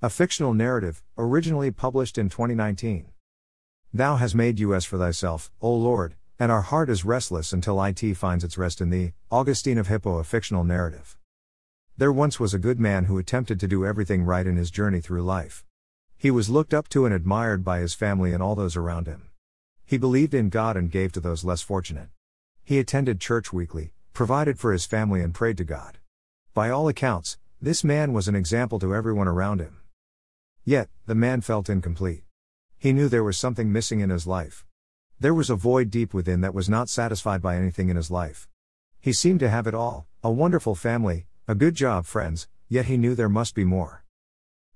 A fictional narrative, originally published in 2019. Thou hast made us for thyself, O Lord, and our heart is restless until it finds its rest in thee. Augustine of Hippo, a fictional narrative. There once was a good man who attempted to do everything right in his journey through life. He was looked up to and admired by his family and all those around him. He believed in God and gave to those less fortunate. He attended church weekly, provided for his family, and prayed to God. By all accounts, this man was an example to everyone around him. Yet, the man felt incomplete. He knew there was something missing in his life. There was a void deep within that was not satisfied by anything in his life. He seemed to have it all a wonderful family, a good job, friends, yet he knew there must be more.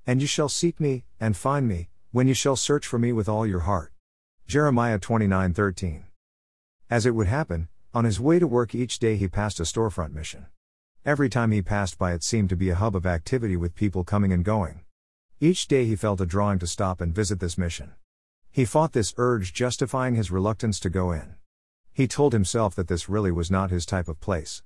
And you shall seek me, and find me, when you shall search for me with all your heart. Jeremiah 29:13. As it would happen, on his way to work each day he passed a storefront mission. Every time he passed by it seemed to be a hub of activity with people coming and going. Each day he felt a drawing to stop and visit this mission. He fought this urge, justifying his reluctance to go in. He told himself that this really was not his type of place.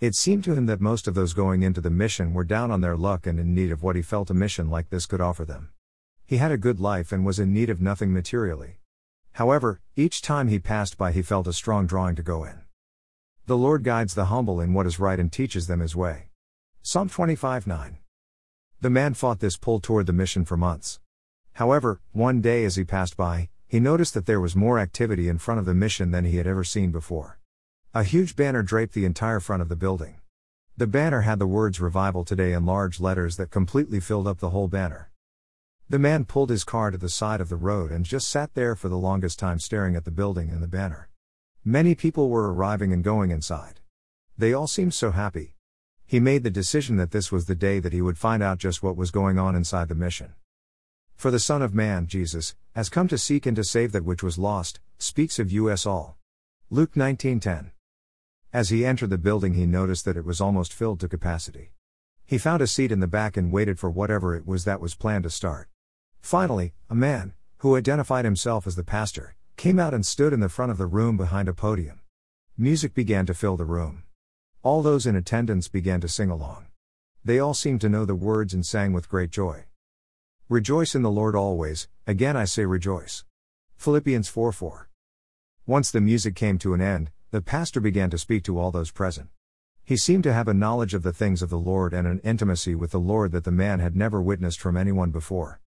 It seemed to him that most of those going into the mission were down on their luck and in need of what he felt a mission like this could offer them. He had a good life and was in need of nothing materially. However, each time he passed by, he felt a strong drawing to go in. The Lord guides the humble in what is right and teaches them his way. Psalm 25 9. The man fought this pull toward the mission for months. However, one day as he passed by, he noticed that there was more activity in front of the mission than he had ever seen before. A huge banner draped the entire front of the building. The banner had the words Revival Today in large letters that completely filled up the whole banner. The man pulled his car to the side of the road and just sat there for the longest time staring at the building and the banner. Many people were arriving and going inside. They all seemed so happy. He made the decision that this was the day that he would find out just what was going on inside the mission. For the Son of Man, Jesus, has come to seek and to save that which was lost, speaks of us all. Luke 19:10. As he entered the building, he noticed that it was almost filled to capacity. He found a seat in the back and waited for whatever it was that was planned to start. Finally, a man, who identified himself as the pastor, came out and stood in the front of the room behind a podium. Music began to fill the room. All those in attendance began to sing along. They all seemed to know the words and sang with great joy. Rejoice in the Lord always, again I say rejoice. Philippians 4 4. Once the music came to an end, the pastor began to speak to all those present. He seemed to have a knowledge of the things of the Lord and an intimacy with the Lord that the man had never witnessed from anyone before.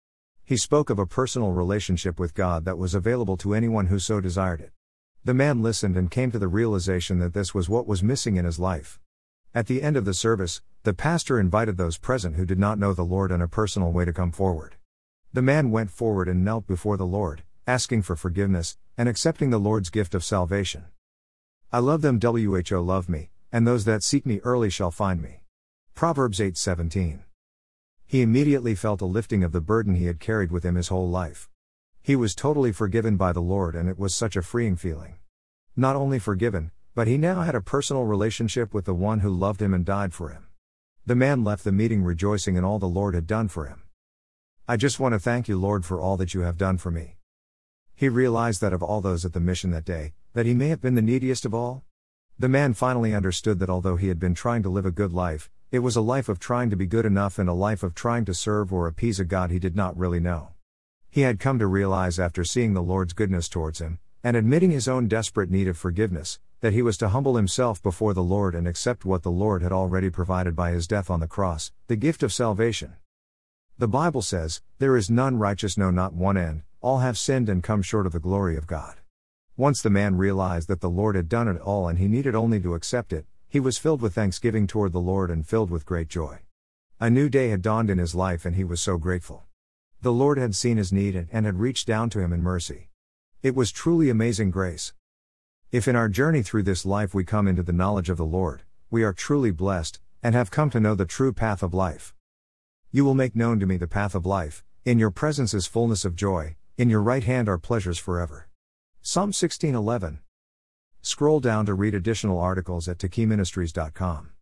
He spoke of a personal relationship with God that was available to anyone who so desired it. The man listened and came to the realization that this was what was missing in his life. At the end of the service, the pastor invited those present who did not know the Lord in a personal way to come forward. The man went forward and knelt before the Lord, asking for forgiveness, and accepting the Lord's gift of salvation. I love them who love me, and those that seek me early shall find me. Proverbs 8:17. He immediately felt a lifting of the burden he had carried with him his whole life. He was totally forgiven by the Lord and it was such a freeing feeling. Not only forgiven, but he now had a personal relationship with the one who loved him and died for him. The man left the meeting rejoicing in all the Lord had done for him. I just want to thank you, Lord, for all that you have done for me. He realized that of all those at the mission that day, that he may have been the neediest of all? The man finally understood that although he had been trying to live a good life, it was a life of trying to be good enough and a life of trying to serve or appease a God he did not really know. He had come to realize after seeing the Lord's goodness towards him, and admitting his own desperate need of forgiveness, that he was to humble himself before the Lord and accept what the Lord had already provided by his death on the cross, the gift of salvation. The Bible says, There is none righteous, no, not one end, all have sinned and come short of the glory of God. Once the man realized that the Lord had done it all and he needed only to accept it, he was filled with thanksgiving toward the Lord and filled with great joy. A new day had dawned in his life and he was so grateful. The Lord had seen his need and had reached down to him in mercy. It was truly amazing grace. If in our journey through this life we come into the knowledge of the Lord, we are truly blessed, and have come to know the true path of life. You will make known to me the path of life, in your presence is fullness of joy, in your right hand are pleasures forever. Psalm 16:11. Scroll down to read additional articles at takiministries.com.